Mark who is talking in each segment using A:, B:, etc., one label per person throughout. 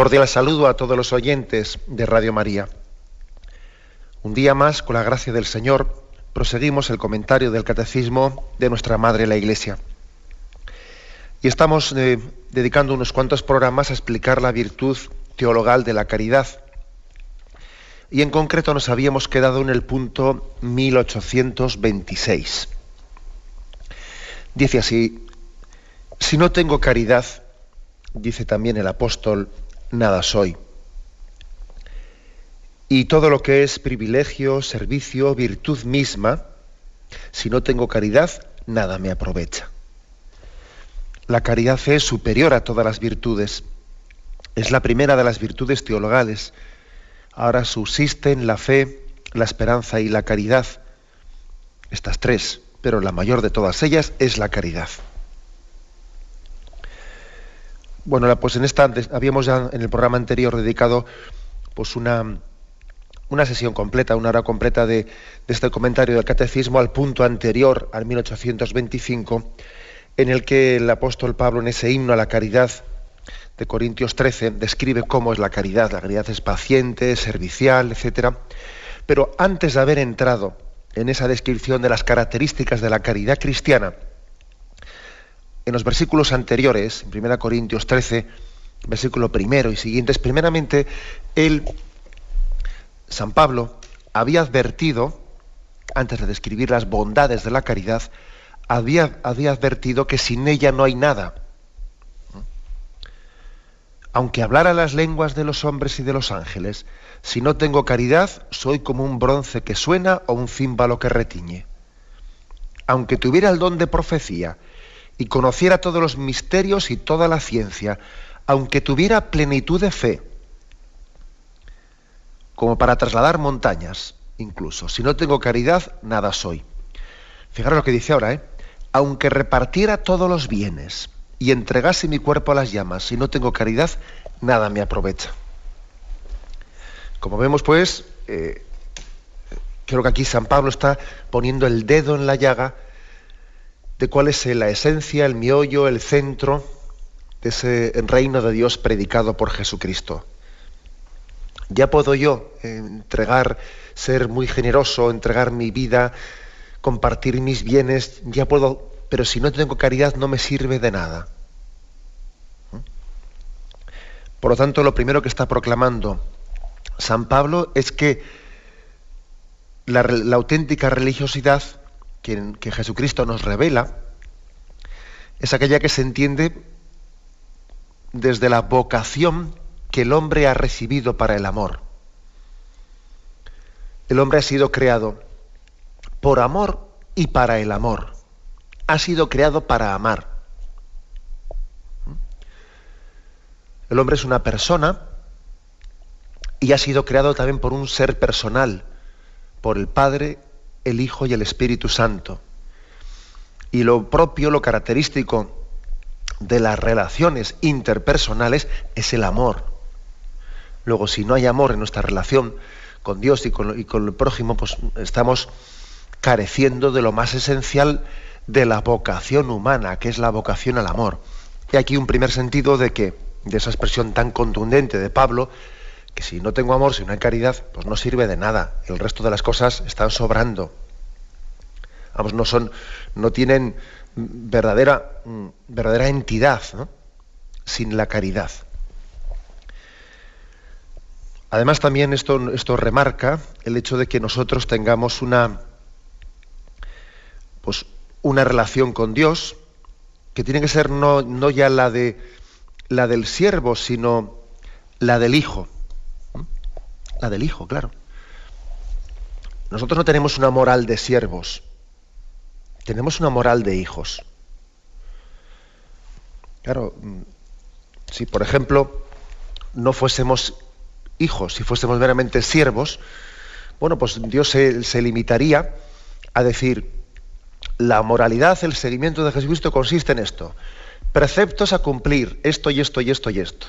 A: Cordial saludo a todos los oyentes de Radio María. Un día más, con la gracia del Señor, proseguimos el comentario del Catecismo de nuestra Madre la Iglesia. Y estamos eh, dedicando unos cuantos programas a explicar la virtud teologal de la caridad. Y en concreto nos habíamos quedado en el punto 1826. Dice así, si no tengo caridad, dice también el apóstol, nada soy. Y todo lo que es privilegio, servicio, virtud misma, si no tengo caridad, nada me aprovecha. La caridad es superior a todas las virtudes. Es la primera de las virtudes teologales. Ahora subsisten la fe, la esperanza y la caridad. Estas tres, pero la mayor de todas ellas es la caridad. Bueno, pues en esta habíamos ya en el programa anterior dedicado pues una, una sesión completa, una hora completa de, este comentario del catecismo al punto anterior, al 1825, en el que el apóstol Pablo en ese himno a la caridad de Corintios 13 describe cómo es la caridad. La caridad es paciente, servicial, etc. Pero antes de haber entrado en esa descripción de las características de la caridad cristiana, en los versículos anteriores, en 1 Corintios 13, versículo primero y siguientes, primeramente, él, San Pablo, había advertido, antes de describir las bondades de la caridad, había, había advertido que sin ella no hay nada. Aunque hablara las lenguas de los hombres y de los ángeles, si no tengo caridad, soy como un bronce que suena o un címbalo que retiñe. Aunque tuviera el don de profecía, y conociera todos los misterios y toda la ciencia, aunque tuviera plenitud de fe, como para trasladar montañas, incluso. Si no tengo caridad, nada soy. Fijaros lo que dice ahora, ¿eh? Aunque repartiera todos los bienes y entregase mi cuerpo a las llamas, si no tengo caridad, nada me aprovecha. Como vemos, pues, eh, creo que aquí San Pablo está poniendo el dedo en la llaga de cuál es la esencia, el miollo, el centro de ese reino de Dios predicado por Jesucristo. Ya puedo yo entregar, ser muy generoso, entregar mi vida, compartir mis bienes, ya puedo, pero si no tengo caridad no me sirve de nada. Por lo tanto, lo primero que está proclamando San Pablo es que la, la auténtica religiosidad que, Jesucristo nos revela es aquella que se entiende desde la vocación que el hombre ha recibido para el amor. El hombre ha sido creado por amor y para el amor. Ha sido creado para amar. El hombre es una persona y ha sido creado también por un ser personal, por el Padre, el Hijo y el Espíritu Santo. Y lo propio, lo característico de las relaciones interpersonales es el amor. Luego, si no hay amor en nuestra relación con Dios y con, el prójimo, pues estamos careciendo de lo más esencial de la vocación humana, que es la vocación al amor. Y aquí un primer sentido de que, de esa expresión tan contundente de Pablo, que si no tengo amor, si no hay caridad, pues no sirve de nada. El resto de las cosas están sobrando. Vamos, no son, no tienen verdadera, mm, verdadera entidad sin la caridad. Además, también esto, esto remarca el hecho de que nosotros tengamos una, pues, una relación con Dios que tiene que ser no, no ya la, de, la del siervo, sino la del Hijo. La del Hijo, claro. Nosotros no tenemos una moral de siervos, tenemos una moral de hijos. Claro, mm, si por ejemplo no fuésemos hijos, si fuésemos meramente siervos, bueno, pues Dios se, limitaría a decir, la moralidad, el seguimiento de Jesucristo consiste en esto. Preceptos a cumplir, esto y esto y esto y esto.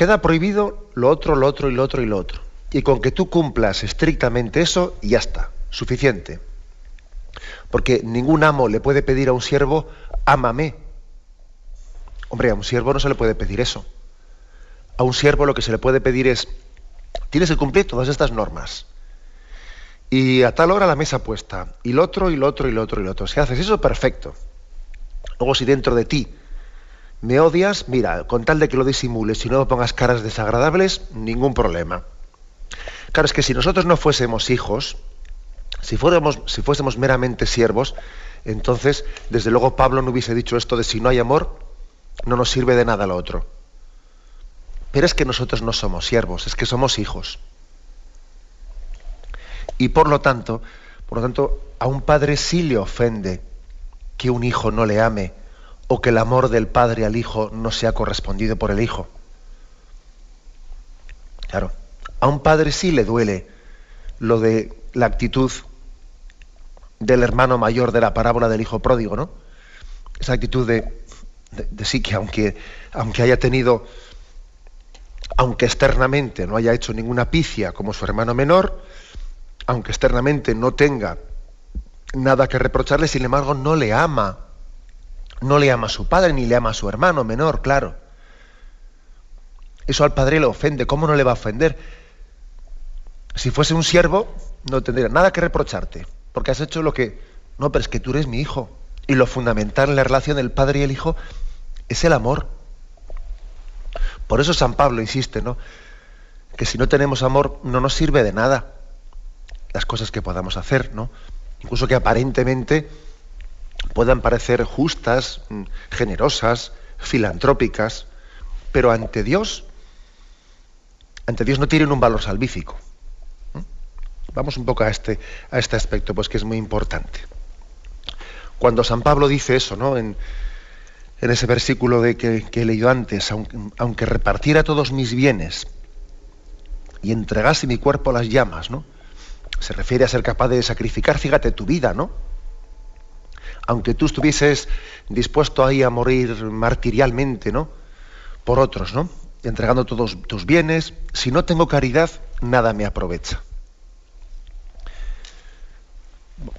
A: Queda prohibido lo otro, lo otro y lo otro y lo otro. Y con que tú cumplas estrictamente eso, ya está, suficiente. Porque ningún amo le puede pedir a un siervo, ámame. Hombre, a un siervo no se le puede pedir eso. A un siervo lo que se le puede pedir es, tienes que cumplir todas estas normas. Y a tal hora la mesa puesta. Y lo otro, y lo otro, y lo otro, y lo otro. Si haces eso, perfecto. Luego si dentro de ti me odias, mira, con tal de que lo disimules y no me pongas caras desagradables, ningún problema. Claro, es que si nosotros no fuésemos hijos, si, fuéramos, si fuésemos meramente siervos, entonces, desde luego Pablo no hubiese dicho esto de si no hay amor, no nos sirve de nada lo otro. Pero es que nosotros no somos siervos, es que somos hijos. Y por lo tanto, por lo tanto, a un padre sí le ofende que un hijo no le ame o que el amor del padre al hijo no sea correspondido por el hijo. Claro, a un padre sí le duele lo de la actitud del hermano mayor de la parábola del hijo pródigo, ¿no? Esa actitud de, sí que aunque, aunque haya tenido, aunque externamente no haya hecho ninguna picia como su hermano menor, aunque externamente no tenga nada que reprocharle, sin embargo no le ama. No le ama a su padre ni le ama a su hermano menor, claro. Eso al padre le ofende. ¿Cómo no le va a ofender? Si fuese un siervo, no tendría nada que reprocharte, porque has hecho lo que... No, pero es que tú eres mi hijo. Y lo fundamental en la relación del padre y el hijo es el amor. Por eso San Pablo insiste, ¿no? Que si no tenemos amor no nos sirve de nada las cosas que podamos hacer, ¿no? Incluso que aparentemente puedan parecer justas, mm, generosas, filantrópicas, pero ante Dios, ante Dios no tienen un valor salvífico. Vamos un poco a este, a este aspecto, pues que es muy importante. Cuando San Pablo dice eso, ¿no? En, ese versículo de que, he leído antes, aunque, aunque, repartiera todos mis bienes y entregase mi cuerpo a las llamas, ¿no? Se refiere a ser capaz de sacrificar, fíjate, tu vida, ¿no? Aunque tú estuvieses dispuesto ahí a morir martirialmente, ¿no? Por otros, ¿no? Entregando todos tus bienes, si no tengo caridad, nada me aprovecha.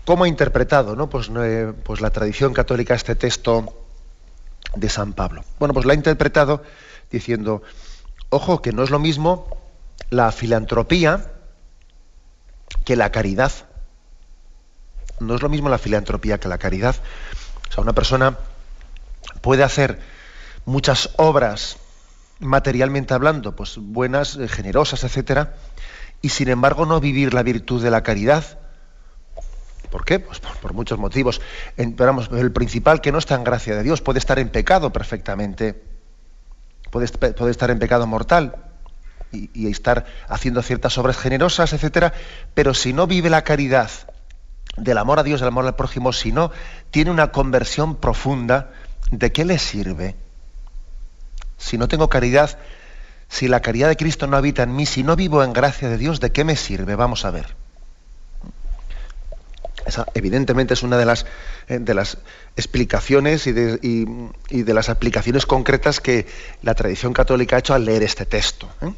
A: ¿Cómo ha interpretado ¿no? Pues, eh, pues, la tradición católica este texto de San Pablo? Bueno, pues la ha interpretado diciendo, ojo, que no es lo mismo la filantropía que la caridad. No es lo mismo la filantropía que la caridad. O sea, una persona puede hacer muchas obras materialmente hablando, pues buenas, eh, generosas, etcétera, y sin embargo no vivir la virtud de la caridad ¿Por qué? Pues por, muchos motivos. pero el principal que no está en gracia de Dios puede estar en pecado perfectamente. Puede, estar en pecado mortal y, estar haciendo ciertas obras generosas, etcétera, pero si no vive la caridad del amor a Dios, del amor al prójimo, si no tiene una conversión profunda, ¿de qué le sirve? Si no tengo caridad, si la caridad de Cristo no habita en mí, si no vivo en gracia de Dios, ¿de qué me sirve? Vamos a ver. Esa, evidentemente, es una de las, eh, explicaciones y de, las aplicaciones concretas que la tradición católica ha hecho al leer este texto. ¿eh?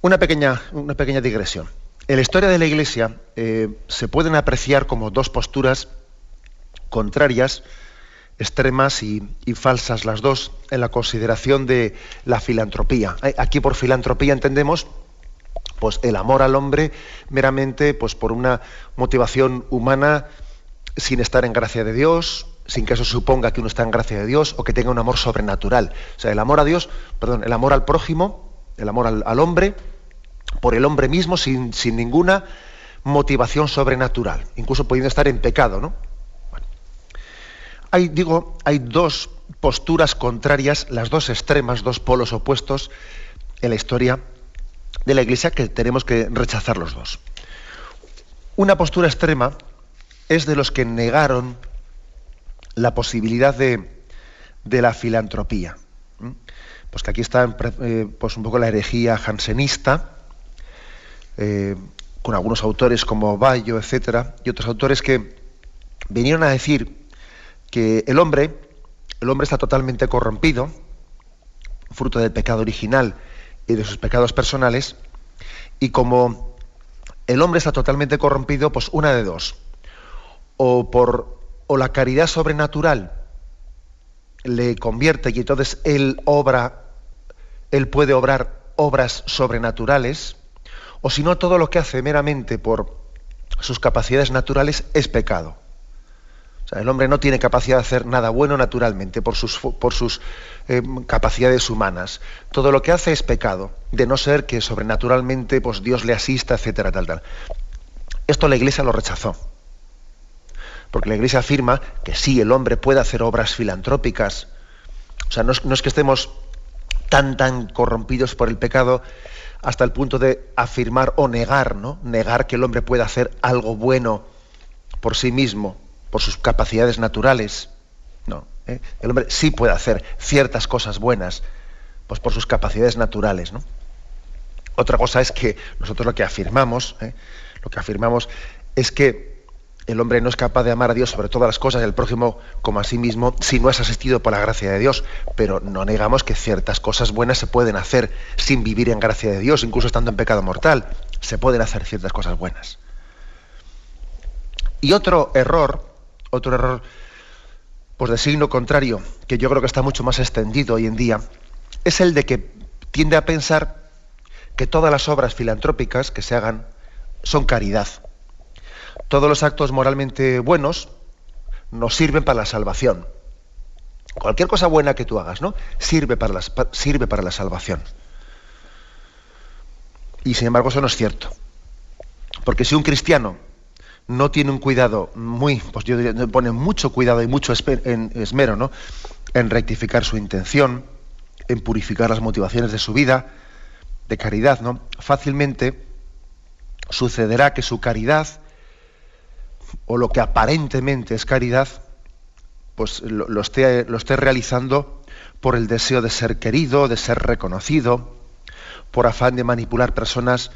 A: Una, pequeña, una pequeña digresión. En la historia de la Iglesia eh, se pueden apreciar como dos posturas contrarias, extremas y, falsas las dos, en la consideración de la filantropía. Aquí por filantropía entendemos pues el amor al hombre meramente pues por una motivación humana sin estar en gracia de Dios, sin que eso suponga que uno está en gracia de Dios o que tenga un amor sobrenatural. O sea, el amor a Dios, perdón, el amor al prójimo, el amor al, hombre, por el hombre mismo, sin, sin, ninguna motivación sobrenatural, incluso pudiendo estar en pecado, ¿no? Hay, digo, hay dos posturas contrarias, las dos extremas, dos polos opuestos en la historia de la Iglesia que tenemos que rechazar los dos. Una postura extrema es de los que negaron la posibilidad de, la filantropía. Pues que aquí está eh, pues un poco la herejía jansenista, eh, con algunos autores como Bayo, etcétera, y otros autores que vinieron a decir que el hombre, el hombre está totalmente corrompido, fruto del pecado original y de sus pecados personales, y como el hombre está totalmente corrompido, pues una de dos, o por o la caridad sobrenatural le convierte y entonces él obra, él puede obrar obras sobrenaturales, o si no, todo lo que hace meramente por sus capacidades naturales es pecado. O sea, el hombre no tiene capacidad de hacer nada bueno naturalmente por sus, por sus eh, capacidades humanas. Todo lo que hace es pecado, de no ser que sobrenaturalmente pues, Dios le asista, etcétera, tal, tal. Esto la Iglesia lo rechazó. Porque la Iglesia afirma que sí, el hombre puede hacer obras filantrópicas. O sea, no es, no es que estemos tan, tan corrompidos por el pecado hasta el punto de afirmar o negar, ¿no? Negar que el hombre pueda hacer algo bueno por sí mismo, por sus capacidades naturales. No, ¿eh? el hombre sí puede hacer ciertas cosas buenas, pues por sus capacidades naturales, ¿no? Otra cosa es que nosotros lo que afirmamos, ¿eh? lo que afirmamos es que el hombre no es capaz de amar a Dios sobre todas las cosas al prójimo como a sí mismo si no es asistido por la gracia de Dios. Pero no negamos que ciertas cosas buenas se pueden hacer sin vivir en gracia de Dios, incluso estando en pecado mortal. Se pueden hacer ciertas cosas buenas. Y otro error, otro error, pues de signo contrario, que yo creo que está mucho más extendido hoy en día, es el de que tiende a pensar que todas las obras filantrópicas que se hagan son caridad todos los actos moralmente buenos nos sirven para la salvación. Cualquier cosa buena que tú hagas, ¿no? Sirve para la, sirve para la salvación. Y sin embargo eso no es cierto. Porque si un cristiano no tiene un cuidado muy, pues yo diría, pone mucho cuidado y mucho esmero, ¿no? En rectificar su intención, en purificar las motivaciones de su vida, de caridad, ¿no? Fácilmente sucederá que su caridad o lo que aparentemente es caridad, pues lo, esté, lo esté realizando por el deseo de ser querido, de ser reconocido, por afán de manipular personas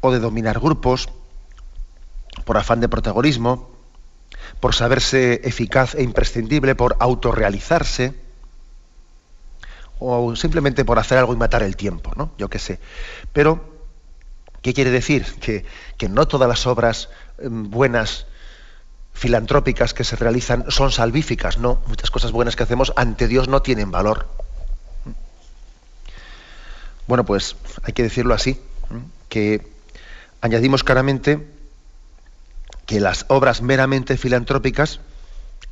A: o de dominar grupos, por afán de protagonismo, por saberse eficaz e imprescindible, por autorrealizarse, o simplemente por hacer algo y matar el tiempo, ¿no? Yo qué sé. Pero, ¿qué quiere decir? Que, no todas las obras em, buenas filantrópicas que se realizan son salvíficas, no, muchas cosas buenas que hacemos ante Dios no tienen valor. Bueno, pues hay que decirlo así, que añadimos claramente que las obras meramente filantrópicas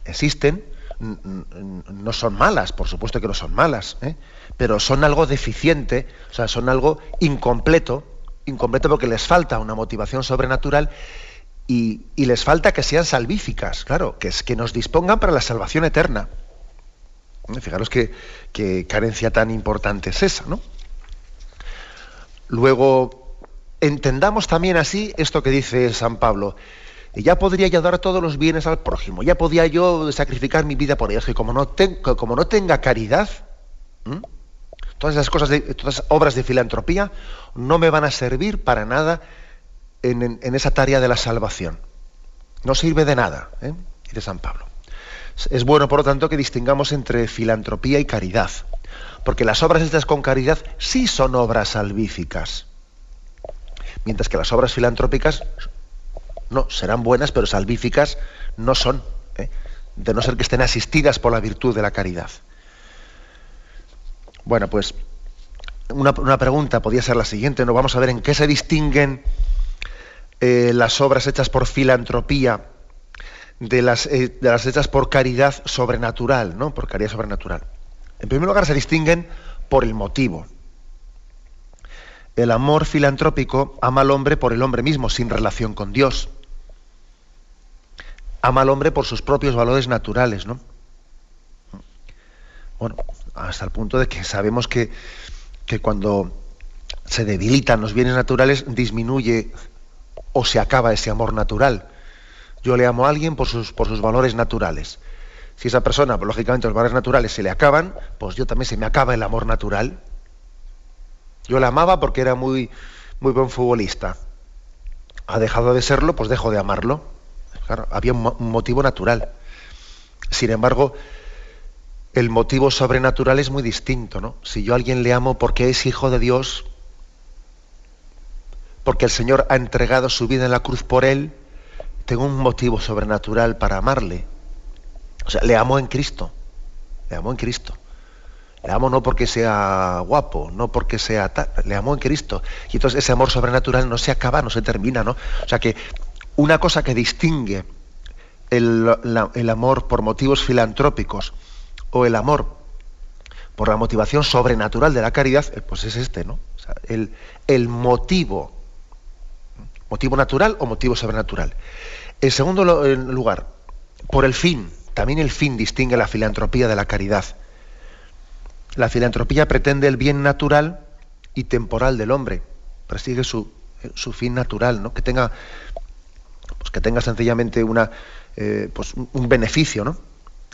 A: existen, no son malas, por supuesto que no son malas, ¿eh? pero son algo deficiente, o sea, son algo incompleto, incompleto porque les falta una motivación sobrenatural y, les falta que sean salvíficas, claro, que, es, que nos dispongan para la salvación eterna. Fijaros qué, carencia tan importante es esa, ¿no? Luego, entendamos también así esto que dice San Pablo. Ya podría yo dar todos los bienes al prójimo, ya podía yo sacrificar mi vida por ellos, y como no, tenga caridad, todas esas cosas, de, todas esas obras de filantropía no me van a servir para nada en, esa tarea de la salvación. No sirve de nada, ¿eh? dice San Pablo. Es bueno, por lo tanto, que distingamos entre filantropía y caridad, porque las obras hechas con caridad sí son obras salvíficas, mientras que las obras filantrópicas no serán buenas, pero salvíficas no son, ¿eh? de no ser que estén asistidas por la virtud de la caridad. Bueno, pues una, una pregunta podría ser la siguiente, ¿no? Vamos a ver en qué se distinguen eh, las obras hechas por filantropía de las, eh, de las hechas por caridad sobrenatural, ¿no? Por caridad sobrenatural. En primer lugar, se distinguen por el motivo. El amor filantrópico ama al hombre por el hombre mismo, sin relación con Dios. Ama al hombre por sus propios valores naturales, ¿no? Bueno, hasta el punto de que sabemos que, que cuando se debilitan los bienes naturales, disminuye o se acaba ese amor natural. Yo le amo a alguien por sus, por sus valores naturales. Si esa persona, pues, lógicamente los valores naturales se le acaban, pues yo también se me acaba el amor natural. Yo la amaba porque era muy, muy buen futbolista. Ha dejado de serlo, pues dejo de amarlo. Claro, había un motivo natural. Sin embargo, el motivo sobrenatural es muy distinto, ¿no? Si yo a alguien le amo porque es hijo de Dios, porque el Señor ha entregado su vida en la cruz por él, tengo un motivo sobrenatural para amarle. O sea, le amo en Cristo. Le amo en Cristo. Le amo no porque sea guapo, no porque sea tal, le amo en Cristo. Y entonces ese amor sobrenatural no se acaba, no se termina, ¿no? O sea que una cosa que distingue el, amor por motivos filantrópicos o el amor por la motivación sobrenatural de la caridad, eh, pues es este, ¿no? el, el motivo, motivo natural o motivo sobrenatural. En segundo lugar, por el fin, también el fin distingue la filantropía de la caridad. La filantropía pretende el bien natural y temporal del hombre, persigue su, su fin natural, ¿no? que tenga, pues que tenga sencillamente una, eh, pues un beneficio. ¿no?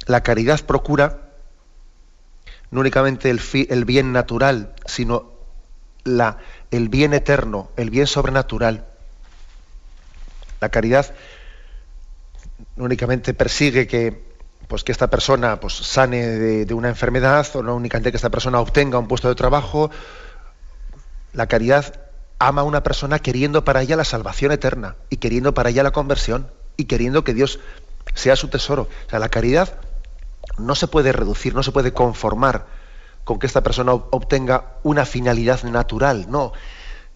A: La caridad procura no únicamente el, el bien natural, sino la, el bien eterno, el bien sobrenatural. La caridad no únicamente persigue que, pues, que esta persona pues, sane de, una enfermedad, o no únicamente que esta persona obtenga un puesto de trabajo. La caridad ama a una persona queriendo para ella la salvación eterna y queriendo para ella la conversión y queriendo que Dios sea su tesoro. O sea, la caridad no se puede reducir, no se puede conformar con que esta persona obtenga una finalidad natural, no.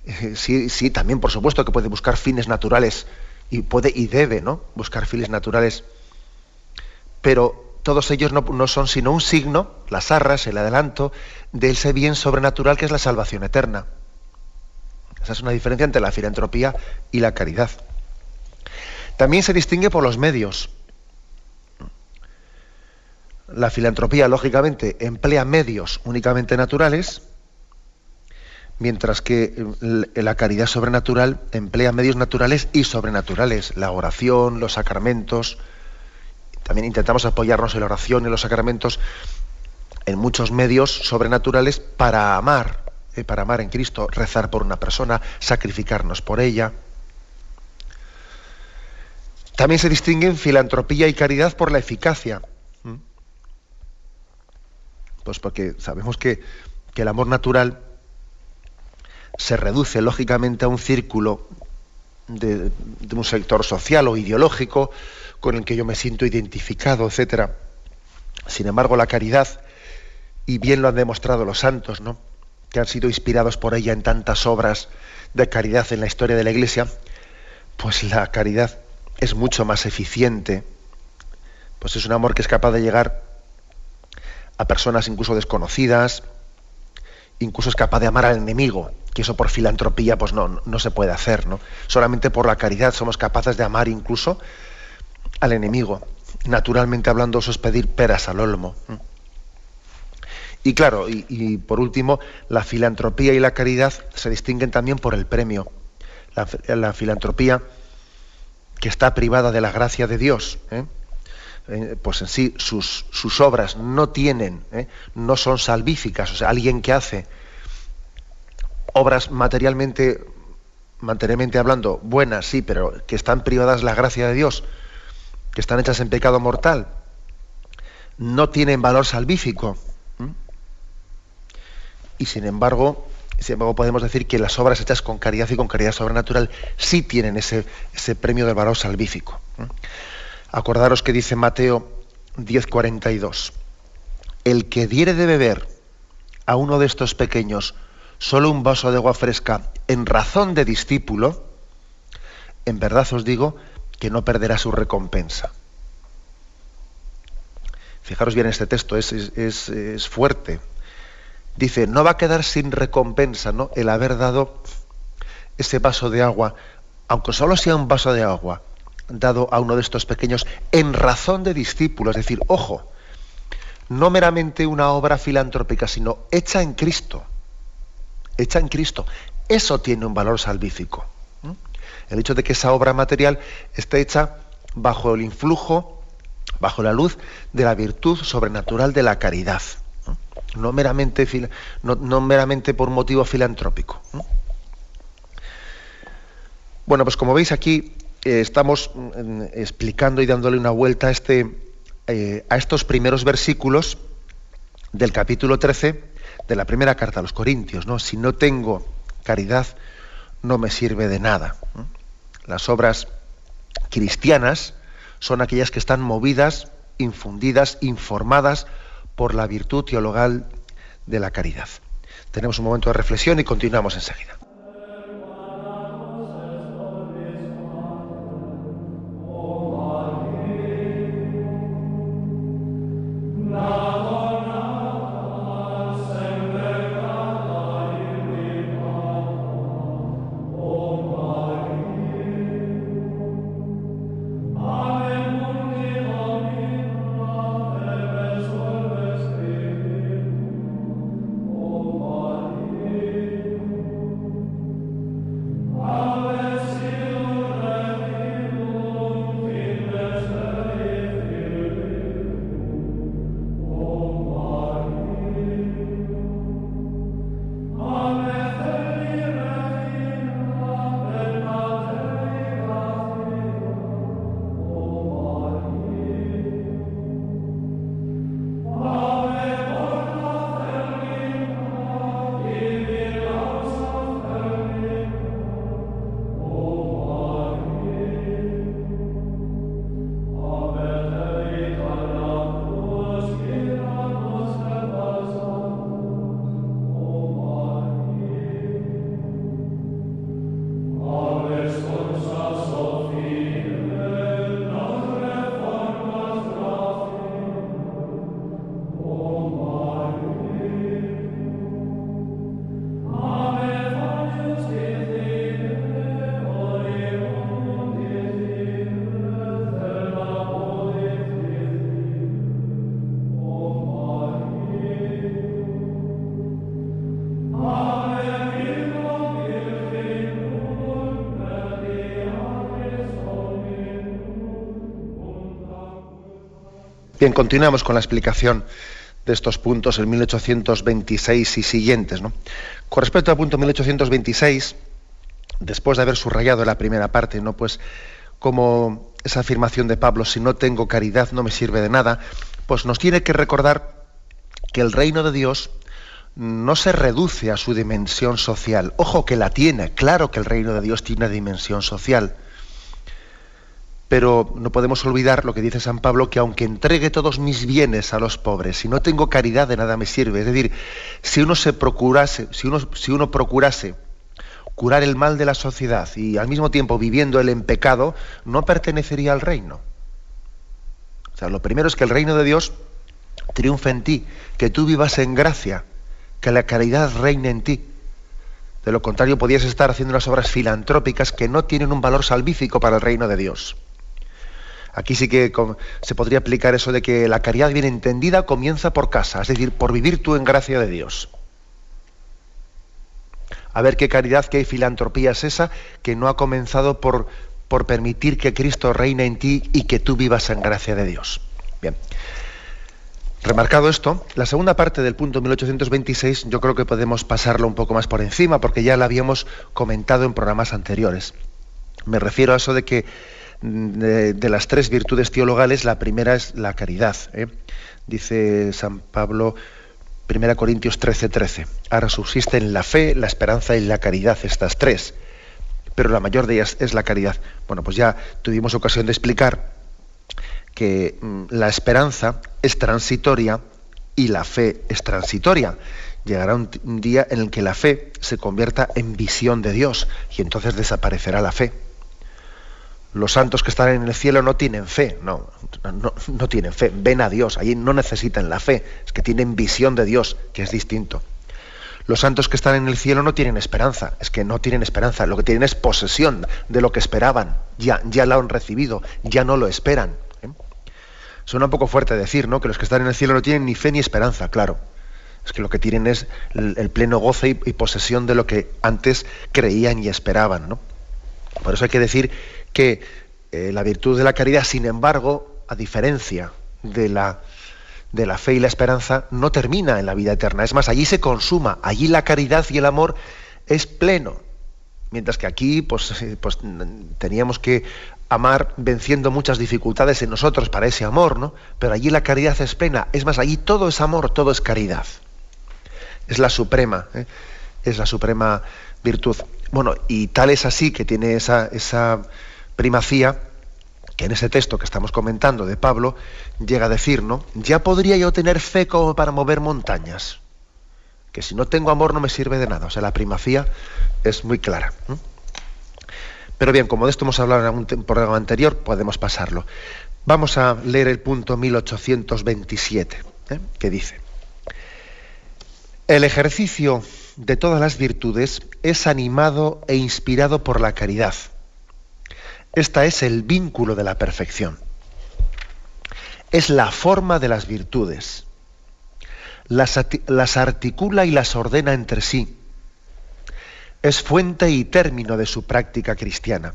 A: Eh, sí, sí, también por supuesto que puede buscar fines naturales y puede y debe, ¿no? Buscar fines naturales. Pero todos ellos no, no son sino un signo, las arras, el adelanto, de ese bien sobrenatural que es la salvación eterna. Esa es una diferencia entre la filantropía y la caridad. También se distingue por los medios. La filantropía, lógicamente, emplea medios únicamente naturales, mientras que la caridad sobrenatural emplea medios naturales y sobrenaturales, la oración, los sacramentos. También intentamos apoyarnos en la oración y los sacramentos en muchos medios sobrenaturales para amar, eh, para amar en Cristo, rezar por una persona, sacrificarnos por ella. También se distinguen filantropía y caridad por la eficacia. ¿Mm? Pues porque sabemos que, el amor natural se reduce lógicamente a un círculo de, un sector social o ideológico con el que yo me siento identificado, etc. Sin embargo, la caridad, y bien lo han demostrado los santos, ¿no? que han sido inspirados por ella en tantas obras de caridad en la historia de la Iglesia, pues la caridad es mucho más eficiente, pues es un amor que es capaz de llegar a personas incluso desconocidas, incluso es capaz de amar al enemigo, que eso por filantropía pues no, no se puede hacer, ¿no? Solamente por la caridad somos capaces de amar incluso al enemigo. Naturalmente hablando, eso es pedir peras al olmo. Y claro, y, por último, la filantropía y la caridad se distinguen también por el premio. la filantropía que está privada de la gracia de Dios, ¿eh? Eh, pues en sí sus, sus obras no tienen, ¿eh? no son salvíficas. O sea, alguien que hace obras materialmente, materialmente hablando, buenas, sí, pero que están privadas de la gracia de Dios, que están hechas en pecado mortal, no tienen valor salvífico. Y sin embargo, sin embargo, podemos decir que las obras hechas con caridad y con caridad sobrenatural sí tienen ese, ese premio del valor salvífico. Acordaros que dice Mateo 10:42, el que diere de beber a uno de estos pequeños solo un vaso de agua fresca en razón de discípulo, en verdad os digo que no perderá su recompensa. Fijaros bien este texto, es, fuerte dice, no va a quedar sin recompensa ¿no? el haber dado ese vaso de agua, aunque solo sea un vaso de agua, dado a uno de estos pequeños en razón de discípulos, es decir, ojo, no meramente una obra filantrópica, sino hecha en Cristo, hecha en Cristo, Eso tiene un valor salvífico. El hecho de que esa obra material esté hecha bajo el influjo, bajo la luz de la virtud sobrenatural de la caridad, no, meramente, no, meramente por motivo filantrópico. Bueno, pues como veis aquí eh, estamos mm, explicando y dándole una vuelta a, este, eh, a estos primeros versículos del capítulo 13 de la primera carta a los Corintios. ¿no? Si no tengo caridad, no me sirve de nada. Las obras cristianas son aquellas que están movidas, infundidas, informadas por la virtud teologal de la caridad. Tenemos un momento de reflexión y continuamos enseguida. Bien, continuamos con la explicación de estos puntos en 1826 y siguientes. Con respecto al punto 1826, después de haber subrayado la primera parte, ¿no? pues como esa afirmación de Pablo, si no tengo caridad no me sirve de nada, pues nos tiene que recordar que el reino de Dios no se reduce a su dimensión social. Ojo que la tiene, claro que el reino de Dios tiene dimensión social pero no podemos olvidar lo que dice San Pablo, que aunque entregue todos mis bienes a los pobres, si no tengo caridad de nada me sirve. Es decir, si uno se procurase, si uno, si uno procurase curar el mal de la sociedad y al mismo tiempo viviendo él en pecado, no pertenecería al reino. O sea, lo primero es que el reino de Dios triunfe en ti, que tú vivas en gracia, que la caridad reine en ti. De lo contrario, podías estar haciendo unas obras filantrópicas que no tienen un valor salvífico para el reino de Dios. Aquí sí que se podría aplicar eso de que la caridad bien entendida comienza por casa, es decir, por vivir tú en gracia de Dios. A ver qué caridad, qué filantropía es esa que no ha comenzado por, por permitir que Cristo reine en ti y que tú vivas en gracia de Dios. Bien. Remarcado esto, la segunda parte del punto 1826 yo creo que podemos pasarlo un poco más por encima porque ya la habíamos comentado en programas anteriores. Me refiero a eso de que de, las tres virtudes teologales, la primera es la caridad. ¿eh? Dice San Pablo, 1 Corintios 13:13. 13. Ahora subsisten la fe, la esperanza y la caridad, estas tres. Pero la mayor de ellas es la caridad. Bueno, pues ya tuvimos ocasión de explicar que mm, la esperanza es transitoria y la fe es transitoria. Llegará un, día en el que la fe se convierta en visión de Dios y entonces desaparecerá la fe los santos que están en el cielo no tienen fe, no, no, tienen fe, ven a Dios, allí no necesitan la fe, es que tienen visión de Dios, que es distinto. Los santos que están en el cielo no tienen esperanza, es que no tienen esperanza, lo que tienen es posesión de lo que esperaban, ya, ya lo han recibido, ya no lo esperan. ¿eh? Suena un poco fuerte decir, ¿no? Que los que están en el cielo no tienen ni fe ni esperanza, claro. Es que lo que tienen es el, pleno goce y, posesión de lo que antes creían y esperaban. ¿no? Por eso hay que decir que eh, la virtud de la caridad, sin embargo, a diferencia de la, de la fe y la esperanza, no termina en la vida eterna. Es más, allí se consuma, allí la caridad y el amor es pleno. Mientras que aquí pues, eh, pues teníamos que amar venciendo muchas dificultades en nosotros para ese amor, ¿no? Pero allí la caridad es plena. Es más, allí todo es amor, todo es caridad. Es la suprema, ¿eh? es la suprema virtud. Bueno, y tal es así que tiene esa, esa primacía que en ese texto que estamos comentando de Pablo llega a decir, ¿no? Ya podría yo tener fe como para mover montañas. Que si no tengo amor no me sirve de nada. O sea, la primacía es muy clara. Pero bien, como de esto hemos hablado en algún programa anterior, podemos pasarlo. Vamos a leer el punto 1827, ¿eh? que dice, el ejercicio de todas las virtudes es animado e inspirado por la caridad. Esta es el vínculo de la perfección. Es la forma de las virtudes. Las, articula y las ordena entre sí es fuente y término de su práctica cristiana.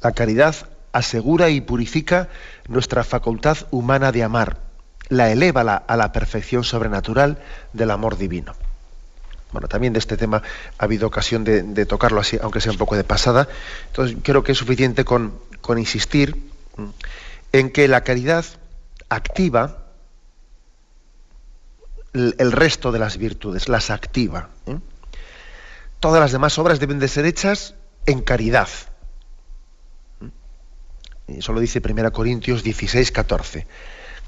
A: La caridad asegura y purifica nuestra facultad humana de amar, la eleva a la perfección sobrenatural del amor divino. Bueno, también de este tema ha habido ocasión de, tocarlo así, aunque sea un poco de pasada. Entonces, creo que es suficiente con, insistir en que la caridad activa el, resto de las virtudes, las activa. ¿eh? todas las demás obras deben de ser hechas en caridad. Eso lo dice 1 Corintios 16, 14.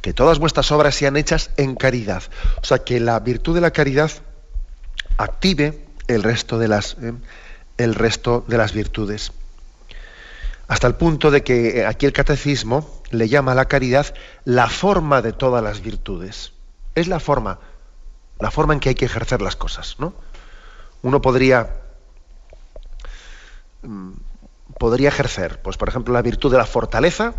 A: Que todas vuestras obras sean hechas en caridad. O sea, que la virtud de la caridad active el resto de las, eh, el resto de las virtudes. Hasta el punto de que eh, aquí el catecismo le llama a la caridad la forma de todas las virtudes. Es la forma, la forma en que hay que ejercer las cosas, ¿no? uno podría, mm, podría ejercer, pues por ejemplo, la virtud de la fortaleza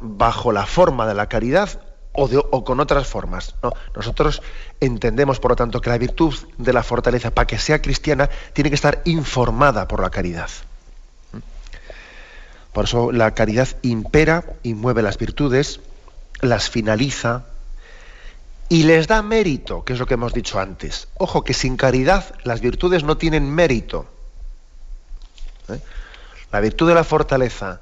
A: bajo la forma de la caridad o, con otras formas. nosotros entendemos, por lo tanto, que la virtud de la fortaleza, para que sea cristiana, tiene que estar informada por la caridad. Por eso la caridad impera y mueve las virtudes, las finaliza, y les da mérito, que es lo que hemos dicho antes. Ojo, que sin caridad las virtudes no tienen mérito. ¿Eh? La virtud de la fortaleza,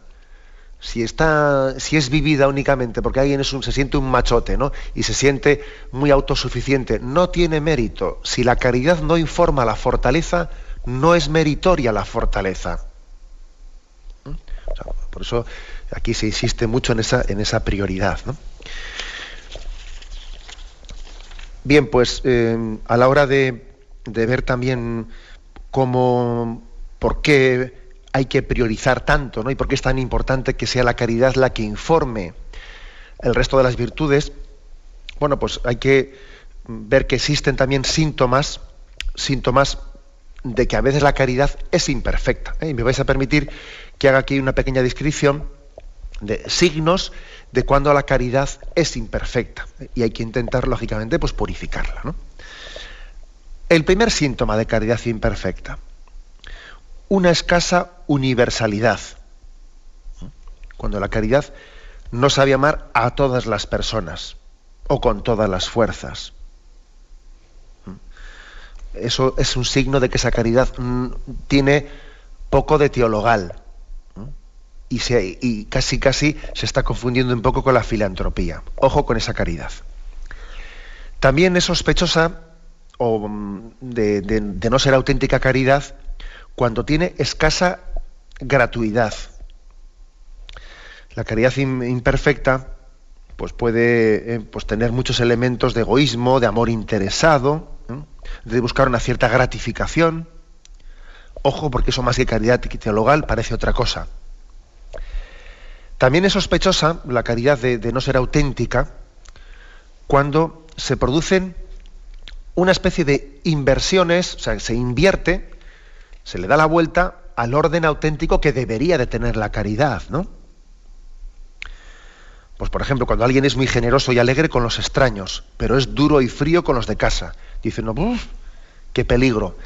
A: si, está, si es vivida únicamente porque alguien un, se siente un machote ¿no? y se siente muy autosuficiente, no tiene mérito. Si la caridad no informa la fortaleza, no es meritoria la fortaleza. ¿Eh? por eso aquí se insiste mucho en esa, en esa prioridad. ¿no? Bien, pues eh, a la hora de, ver también cómo, por qué hay que priorizar tanto, ¿no? Y por qué es tan importante que sea la caridad la que informe el resto de las virtudes, bueno, pues hay que ver que existen también síntomas, síntomas de que a veces la caridad es imperfecta. ¿eh? Y me vais a permitir que haga aquí una pequeña descripción de signos de cuando la caridad es imperfecta y hay que intentar, lógicamente, pues purificarla. El primer síntoma de caridad imperfecta, una escasa universalidad. Cuando la caridad no sabe amar a todas las personas o con todas las fuerzas. Eso es un signo de que esa caridad mm, tiene poco de teologal, y, casi casi se está confundiendo un poco con la filantropía. Ojo con esa caridad. También es sospechosa o, mm, de, no ser auténtica caridad cuando tiene escasa gratuidad. La caridad imperfecta pues puede eh, pues tener muchos elementos de egoísmo, de amor interesado, de buscar una cierta gratificación. Ojo, porque eso más que caridad teologal parece otra cosa. También es sospechosa la caridad de, no ser auténtica cuando se producen una especie de inversiones, o sea, se invierte, se le da la vuelta al orden auténtico que debería de tener la caridad, ¿no? Pues por ejemplo, cuando alguien es muy generoso y alegre con los extraños, pero es duro y frío con los de casa. Dice, no, qué peligro.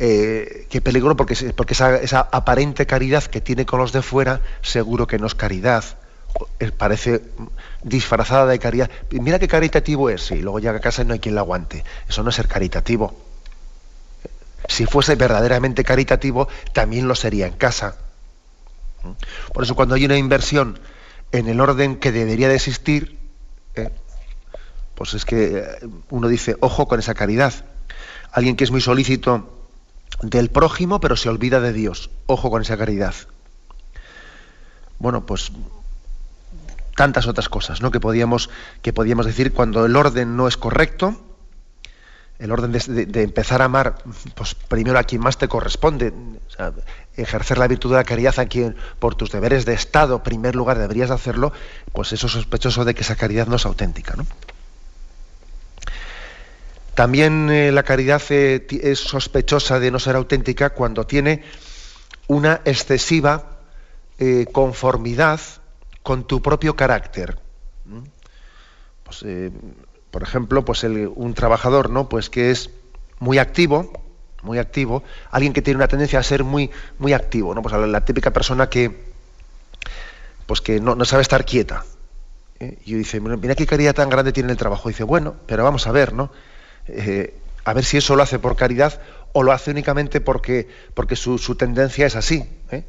A: Eh, qué peligro porque, porque esa, esa, aparente caridad que tiene con los de fuera seguro que no es caridad. Parece disfrazada de caridad. Mira qué caritativo es. Y luego llega a casa y no hay quien la aguante. Eso no es ser caritativo. Si fuese verdaderamente caritativo, también lo sería en casa. Por eso cuando hay una inversión en el orden que debería de existir, eh, pues es que eh, uno dice, ojo con esa caridad. Alguien que es muy solícito del prójimo, pero se olvida de Dios. Ojo con esa caridad. Bueno, pues tantas otras cosas, ¿no? Que podíamos, que podíamos decir cuando el orden no es correcto, el orden de, empezar a amar, pues primero a quien más te corresponde, ejercer la virtud de la caridad a quien por tus deberes de Estado, en primer lugar, deberías hacerlo, pues eso es sospechoso de que esa caridad no es auténtica. ¿no? También eh, la caridad eh, es sospechosa de no ser auténtica cuando tiene una excesiva eh, conformidad con tu propio carácter. Pues, por ejemplo, pues un trabajador, ¿no? Pues que es muy activo, muy activo, alguien que tiene una tendencia a ser muy, muy activo, ¿no? Pues la, típica persona que, pues que no, sabe estar quieta. ¿eh? Y dice, mira qué caridad tan grande tiene el trabajo. Y dice, bueno, pero vamos a ver, ¿no? Eh, a ver si eso lo hace por caridad o lo hace únicamente porque, porque su, tendencia es así. ¿eh?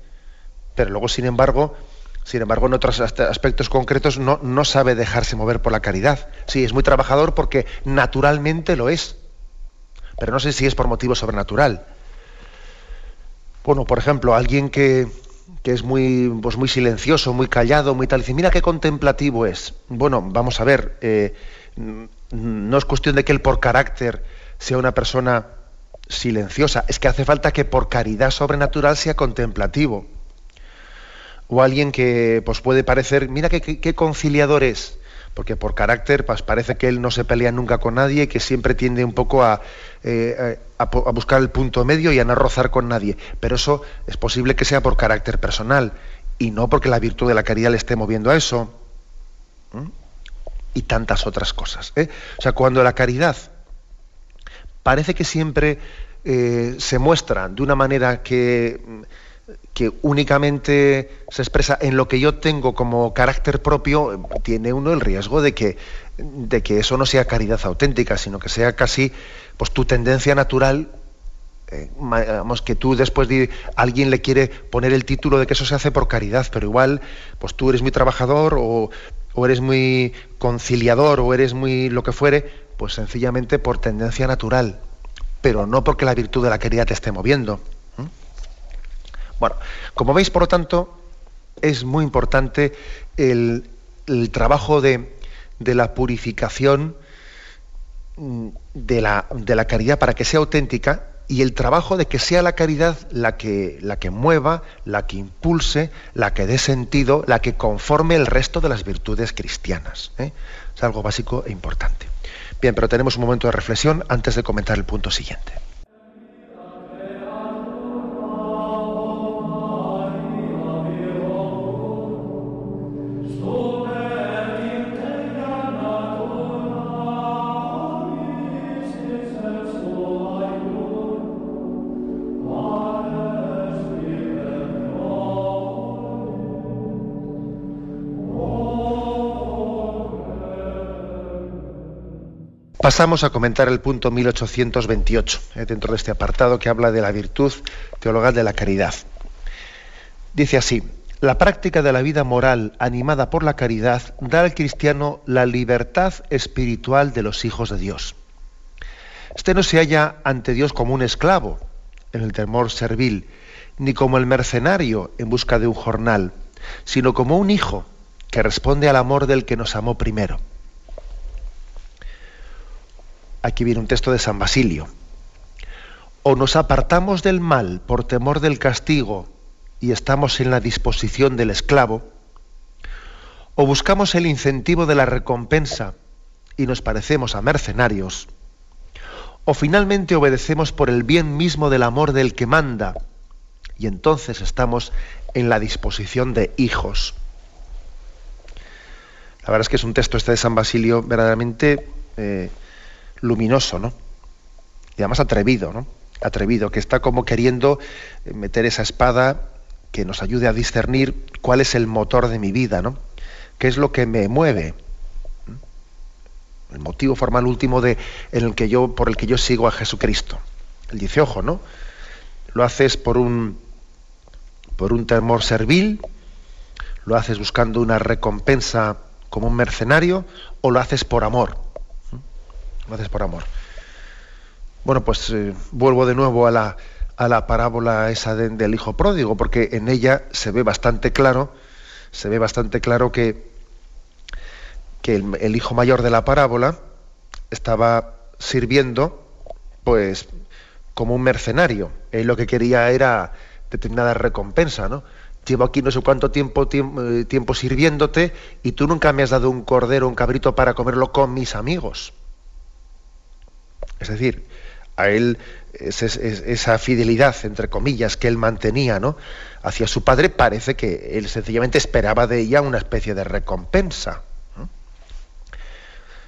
A: Pero luego, sin embargo, sin embargo, en otros aspectos concretos no, sabe dejarse mover por la caridad. Sí, es muy trabajador porque naturalmente lo es pero no sé si es por motivo sobrenatural. Bueno, por ejemplo, alguien que, es muy, pues muy silencioso, muy callado, muy tal, dice, mira qué contemplativo es. Bueno, vamos a ver, eh, no es cuestión de que él por carácter sea una persona silenciosa, es que hace falta que por caridad sobrenatural sea contemplativo. O alguien que pues puede parecer, mira qué, conciliador es, porque por carácter pues, parece que él no se pelea nunca con nadie que siempre tiende un poco eh, a, a, buscar el punto medio y a no rozar con nadie. Pero eso es posible que sea por carácter personal y no porque la virtud de la caridad le esté moviendo a eso. Y tantas otras cosas. ¿eh? O sea, cuando la caridad parece que siempre eh, se muestra de una manera que que únicamente se expresa en lo que yo tengo como carácter propio, tiene uno el riesgo de que, de que eso no sea caridad auténtica, sino que sea casi pues, tu tendencia natural. Eh, que tú después de alguien le quiere poner el título de que eso se hace por caridad, pero igual, pues tú eres muy trabajador o, o eres muy conciliador o eres muy lo que fuere, pues sencillamente por tendencia natural, pero no porque la virtud de la caridad te esté moviendo. Bueno, como veis, por lo tanto, es muy importante el, trabajo de, la purificación mm, de la, caridad para que sea auténtica y el trabajo de que sea la caridad la que, la que mueva, la que impulse, la que dé sentido, la que conforme el resto de las virtudes cristianas. ¿eh? Es algo básico e importante. Bien, pero tenemos un momento de reflexión antes de comentar el punto siguiente. Pasamos a comentar el punto 1828, eh, dentro de este apartado que habla de la virtud teologal de la caridad. Dice así, la práctica de la vida moral animada por la caridad da al cristiano la libertad espiritual de los hijos de Dios. Este no se halla ante Dios como un esclavo, en el temor servil, ni como el mercenario en busca de un jornal, sino como un hijo que responde al amor del que nos amó primero. Aquí viene un texto de San Basilio. O nos apartamos del mal por temor del castigo y estamos en la disposición del esclavo, o buscamos el incentivo de la recompensa y nos parecemos a mercenarios, o finalmente obedecemos por el bien mismo del amor del que manda, y entonces estamos en la disposición de hijos. La verdad es que es un texto este de San Basilio verdaderamente eh, luminoso, ¿no? Y además atrevido, ¿no? Atrevido, que está como queriendo meter esa espada que nos ayude a discernir cuál es el motor de mi vida, ¿no? ¿Qué es lo que me mueve? El motivo formal último de, en el que yo, por el que yo sigo a Jesucristo. Él dice, ojo, ¿no? Lo haces por un, por un temor servil, lo haces buscando una recompensa como un mercenario, o lo haces por amor. Haces por amor. Bueno, pues eh, vuelvo de nuevo a la, a la parábola esa del hijo pródigo, porque en ella se ve bastante claro, se ve bastante claro que, que el, hijo mayor de la parábola estaba sirviendo, pues, como un mercenario. Él lo que quería era determinada recompensa, ¿no? Llevo aquí no sé cuánto tiempo, tiempo, eh, tiempo sirviéndote y tú nunca me has dado un cordero, un cabrito para comerlo con mis amigos. Es decir, a él esa fidelidad, entre comillas, que él mantenía ¿no? hacia su padre, parece que él sencillamente esperaba de ella una especie de recompensa.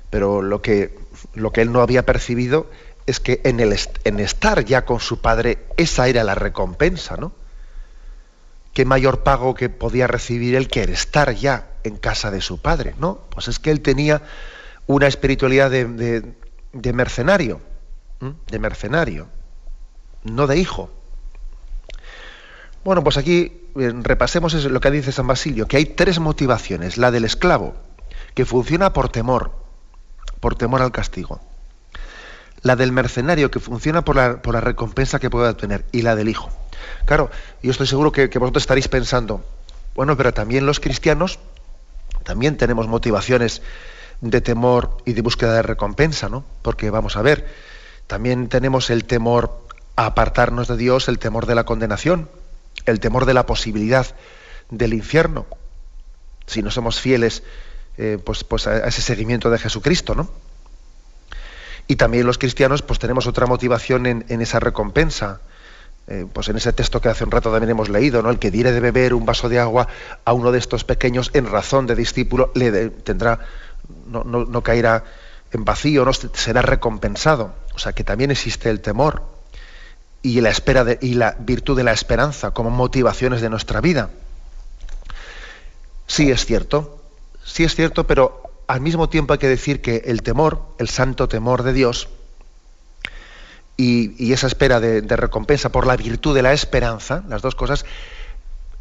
A: Pero lo que, lo que él no había percibido es que en, el en estar ya con su padre, esa era la recompensa, ¿no? ¿Qué mayor pago que podía recibir él que estar ya en casa de su padre? No, pues es que él tenía una espiritualidad de mercenario de mercenario, no de hijo. Bueno, pues aquí eh, repasemos lo que dice San Basilio, que hay tres motivaciones. La del esclavo, que funciona por temor, por temor al castigo. La del mercenario, que funciona por la, por la recompensa que puede obtener. Y la del hijo. Claro, yo estoy seguro que, que vosotros estaréis pensando, bueno, pero también los cristianos, también tenemos motivaciones de temor y de búsqueda de recompensa, ¿no? Porque vamos a ver, también tenemos el temor a apartarnos de Dios, el temor de la condenación, el temor de la posibilidad del infierno, si no somos fieles eh, pues, pues a ese seguimiento de Jesucristo, ¿no? Y también los cristianos pues tenemos otra motivación en, esa recompensa, eh, pues en ese texto que hace un rato también hemos leído, ¿no? El que diere de beber un vaso de agua a uno de estos pequeños en razón de discípulo, le tendrá, no, caerá en vacío, no será recompensado. O sea que también existe el temor y la y la virtud de la esperanza como motivaciones de nuestra vida. Sí es cierto, sí es cierto, pero al mismo tiempo hay que decir que el temor, el santo temor de Dios, y, esa espera de, recompensa por la virtud de la esperanza, las dos cosas,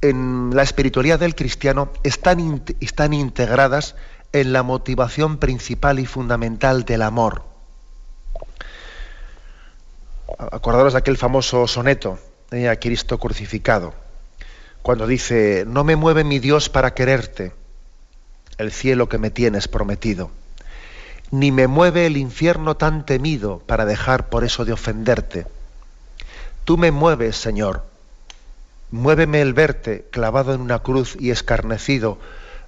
A: en la espiritualidad del cristiano están, están integradas en la motivación principal y fundamental del amor. Acordaros de aquel famoso soneto de a Cristo crucificado, cuando dice, no me mueve mi Dios para quererte, el cielo que me tienes prometido, ni me mueve el infierno tan temido para dejar por eso de ofenderte. Tú me mueves, Señor, muéveme el verte clavado en una cruz y escarnecido,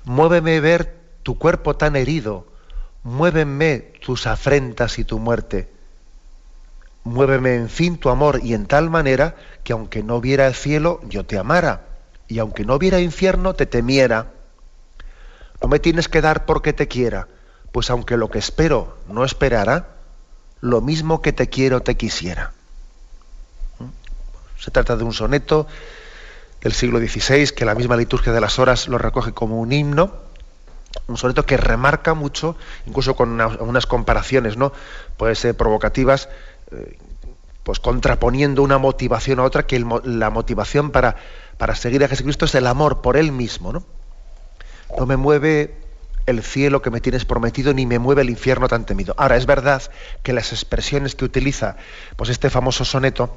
A: muéveme ver tu cuerpo tan herido, muéveme tus afrentas y tu muerte. Muéveme en fin tu amor y en tal manera que aunque no viera el cielo, yo te amara, y aunque no viera infierno, te temiera. No me tienes que dar porque te quiera, pues aunque lo que espero no esperara, lo mismo que te quiero te quisiera. ¿Mm? Se trata de un soneto del siglo XVI que la misma liturgia de las horas lo recoge como un himno un soneto que remarca mucho, incluso con unas comparaciones, ¿no? Puede ser provocativas, eh, pues contraponiendo una motivación a otra, que la motivación para, para seguir a Jesucristo es el amor por Él mismo, ¿no? No me mueve el cielo que me tienes prometido, ni me mueve el infierno tan temido. Ahora, es verdad que las expresiones que utiliza pues, este famoso soneto,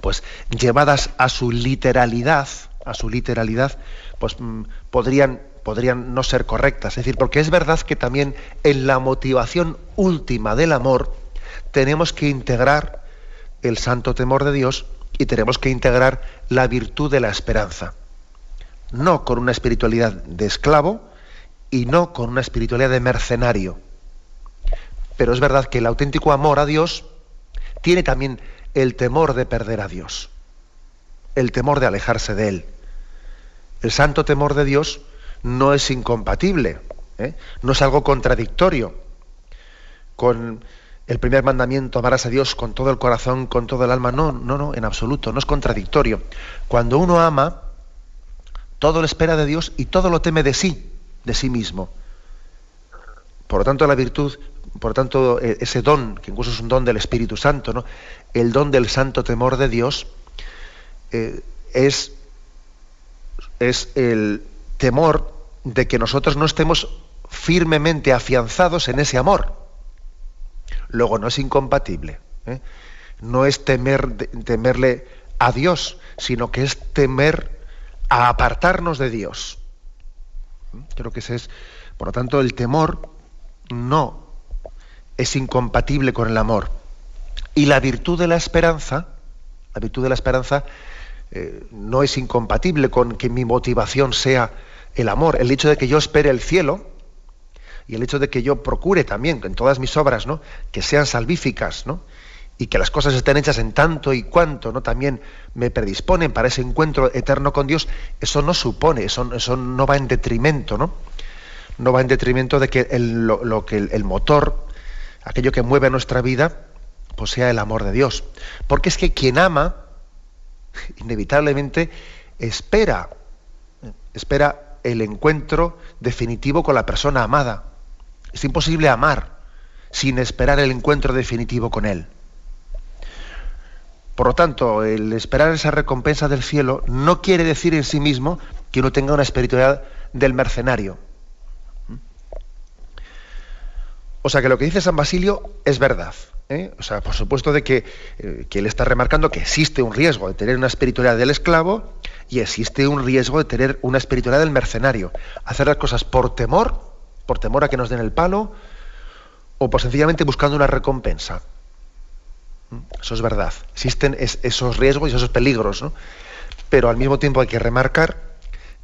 A: pues llevadas a su literalidad, a su literalidad, pues mm, podrían podrían no ser correctas. Es decir, porque es verdad que también en la motivación última del amor tenemos que integrar el santo temor de Dios y tenemos que integrar la virtud de la esperanza. No con una espiritualidad de esclavo y no con una espiritualidad de mercenario. Pero es verdad que el auténtico amor a Dios tiene también el temor de perder a Dios, el temor de alejarse de Él. El santo temor de Dios no es incompatible ¿eh? no es algo contradictorio con el primer mandamiento, amarás a Dios con todo el corazón, con todo el alma. No, no, no, en absoluto, no es contradictorio. Cuando uno ama, todo lo espera de Dios y todo lo teme de sí, de sí mismo. Por lo tanto, la virtud, por lo tanto, e, ese don, que incluso es un don del Espíritu Santo, ¿no? el don del santo temor de Dios, eh, es, es el temor de que nosotros no estemos firmemente afianzados en ese amor. Luego no es incompatible. ¿eh? No es temer, temerle a Dios, sino que es temer a apartarnos de Dios. Creo que ese es, por lo tanto, el temor no es incompatible con el amor. Y la virtud de la esperanza, la virtud de la esperanza eh, no es incompatible con que mi motivación sea el amor. El hecho de que yo espere el cielo y el hecho de que yo procure también en todas mis obras, ¿no? que sean salvíficas, ¿no? y que las cosas estén hechas en tanto y cuanto, ¿no? también me predisponen para ese encuentro eterno con Dios, eso no supone, eso, no va en detrimento, ¿no? No va en detrimento de que el, lo, que el, motor, aquello que mueve nuestra vida, pues sea el amor de Dios. Porque es que quien ama, inevitablemente, espera, espera el encuentro definitivo con la persona amada. Es imposible amar sin esperar el encuentro definitivo con Él. Por lo tanto, el esperar esa recompensa del cielo no quiere decir en sí mismo que uno tenga una espiritualidad del mercenario. O sea que lo que dice San Basilio es verdad. ¿eh? O sea, por supuesto de que, eh, que, él está remarcando que existe un riesgo de tener una espiritualidad del esclavo y existe un riesgo de tener una espiritualidad del mercenario. Hacer las cosas por temor, por temor a que nos den el palo, o por sencillamente buscando una recompensa. Eso es verdad. Existen esos riesgos y esos peligros, ¿no? Pero al mismo tiempo hay que remarcar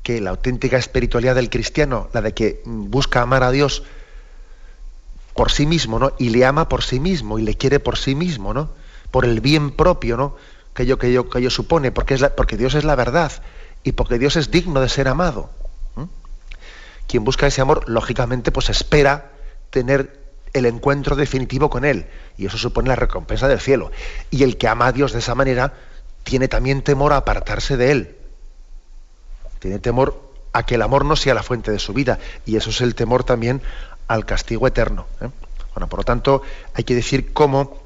A: que la auténtica espiritualidad del cristiano, la de que busca amar a Dios por sí mismo, ¿no? Y le ama por sí mismo y le quiere por sí mismo, ¿no? Por el bien propio, ¿no? Que ello, que ello, que supone, porque, es porque Dios es la verdad y porque Dios es digno de ser amado. Quien busca ese amor, lógicamente, pues espera tener el encuentro definitivo con Él. Y eso supone la recompensa del cielo. Y el que ama a Dios de esa manera tiene también temor a apartarse de Él. Tiene temor a que el amor no sea la fuente de su vida. Y eso es el temor también al castigo eterno. ¿eh? Bueno, por lo tanto, hay que decir cómo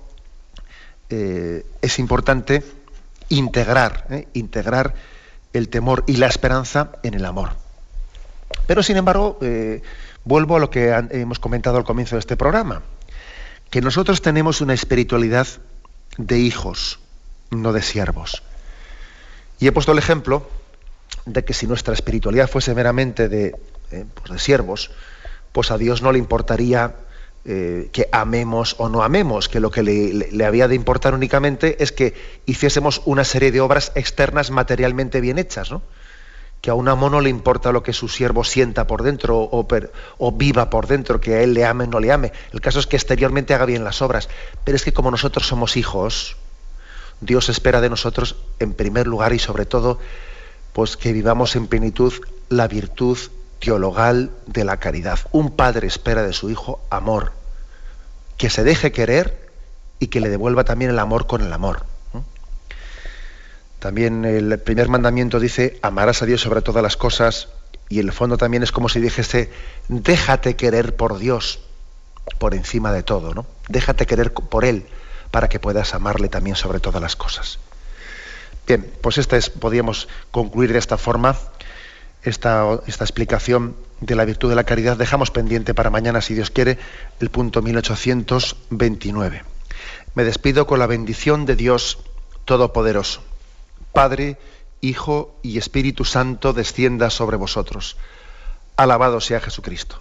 A: eh, es importante integrar, ¿eh? integrar el temor y la esperanza en el amor. Pero, sin embargo, Vuelvo a lo que hemos comentado al comienzo de este programa, que nosotros tenemos una espiritualidad de hijos, no de siervos. Y he puesto el ejemplo de que si nuestra espiritualidad fuese meramente de, eh, pues de siervos, pues a Dios no le importaría eh, que amemos o no amemos, que lo que le, le, había de importar únicamente es que hiciésemos una serie de obras externas materialmente bien hechas, ¿no? que a un amo no le importa lo que su siervo sienta por dentro o, viva por dentro, que a él le ame o no le ame. El caso es que exteriormente haga bien las obras. Pero es que como nosotros somos hijos, Dios espera de nosotros, en primer lugar y sobre todo, pues que vivamos en plenitud la virtud teologal de la caridad. Un padre espera de su hijo amor, que se deje querer y que le devuelva también el amor con el amor. También el primer mandamiento dice, amarás a Dios sobre todas las cosas, y en el fondo también es como si dijese, déjate querer por Dios por encima de todo, ¿no? Déjate querer por Él para que puedas amarle también sobre todas las cosas. Bien, pues esta es, podríamos concluir de esta forma esta, esta explicación de la virtud de la caridad. Dejamos pendiente para mañana, si Dios quiere, el punto 1829. Me despido con la bendición de Dios Todopoderoso. Padre, Hijo y Espíritu Santo descienda sobre vosotros. Alabado sea Jesucristo.